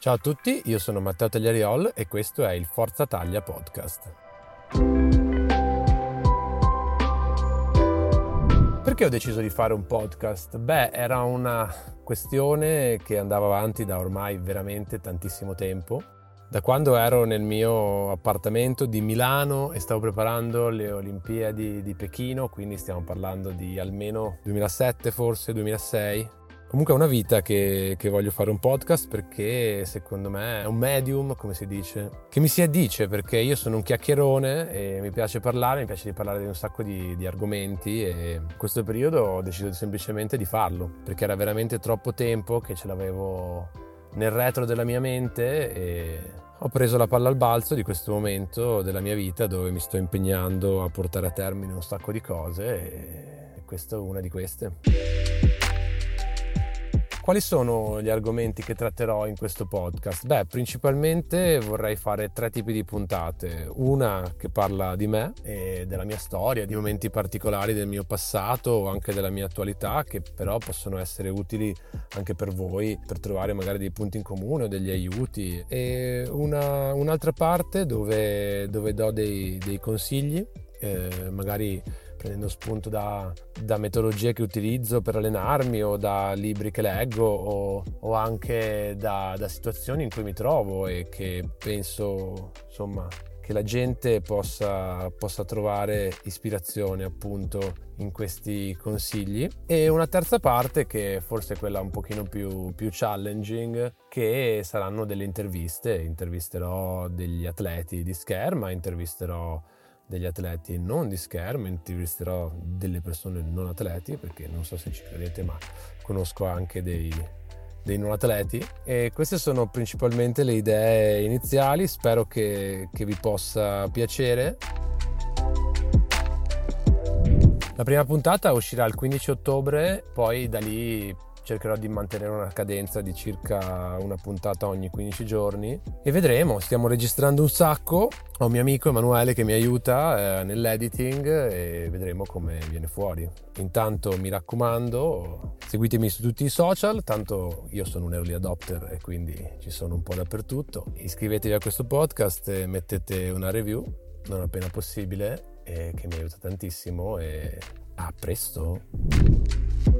Ciao a tutti, io sono Matteo Tagliariol e questo è il Forza Taglia Podcast. Perché ho deciso di fare un podcast? Beh, era una questione che andava avanti da ormai veramente tantissimo tempo da quando ero nel mio appartamento di Milano e stavo preparando le Olimpiadi di Pechino, quindi stiamo parlando di almeno 2007 forse, 2006. Comunque è una vita che, che, voglio fare un podcast perché secondo me è un medium, come si dice, che mi si addice perché io sono un chiacchierone e mi piace parlare, mi piace di parlare di un sacco di, di argomenti e in questo periodo ho deciso semplicemente di farlo perché era veramente troppo tempo che ce l'avevo nel retro della mia mente e ho preso la palla al balzo di questo momento della mia vita dove mi sto impegnando a portare a termine un sacco di cose e questa è una di queste. Quali sono gli argomenti che tratterò in questo podcast? Beh, principalmente vorrei fare tre tipi di puntate. Una che parla di me e della mia storia, di momenti particolari del mio passato o anche della mia attualità, che però possono essere utili anche per voi per trovare magari dei punti in comune o degli aiuti. E una, un'altra parte dove, dove do dei, dei consigli, eh, magari prendendo spunto da, da, metodologie che utilizzo per allenarmi o da libri che leggo o, o anche da, da, situazioni in cui mi trovo e che penso insomma che la gente possa, possa trovare ispirazione appunto in questi consigli. E una terza parte che forse è quella un pochino più, più challenging che saranno delle interviste. Intervisterò degli atleti di scherma intervisterò degli atleti non di schermo, intervisterò delle persone non atleti perché non so se ci credete ma conosco anche dei, dei non atleti e queste sono principalmente le idee iniziali, spero che, che vi possa piacere. La prima puntata uscirà il 15 ottobre, poi da lì cercherò di mantenere una cadenza di circa una puntata ogni 15 giorni e vedremo, stiamo registrando un sacco, ho un mio amico Emanuele che mi aiuta eh, nell'editing e vedremo come viene fuori. Intanto mi raccomando, seguitemi su tutti i social, tanto io sono un early adopter e quindi ci sono un po' dappertutto. Iscrivetevi a questo podcast e mettete una review non appena possibile che mi aiuta tantissimo e a presto!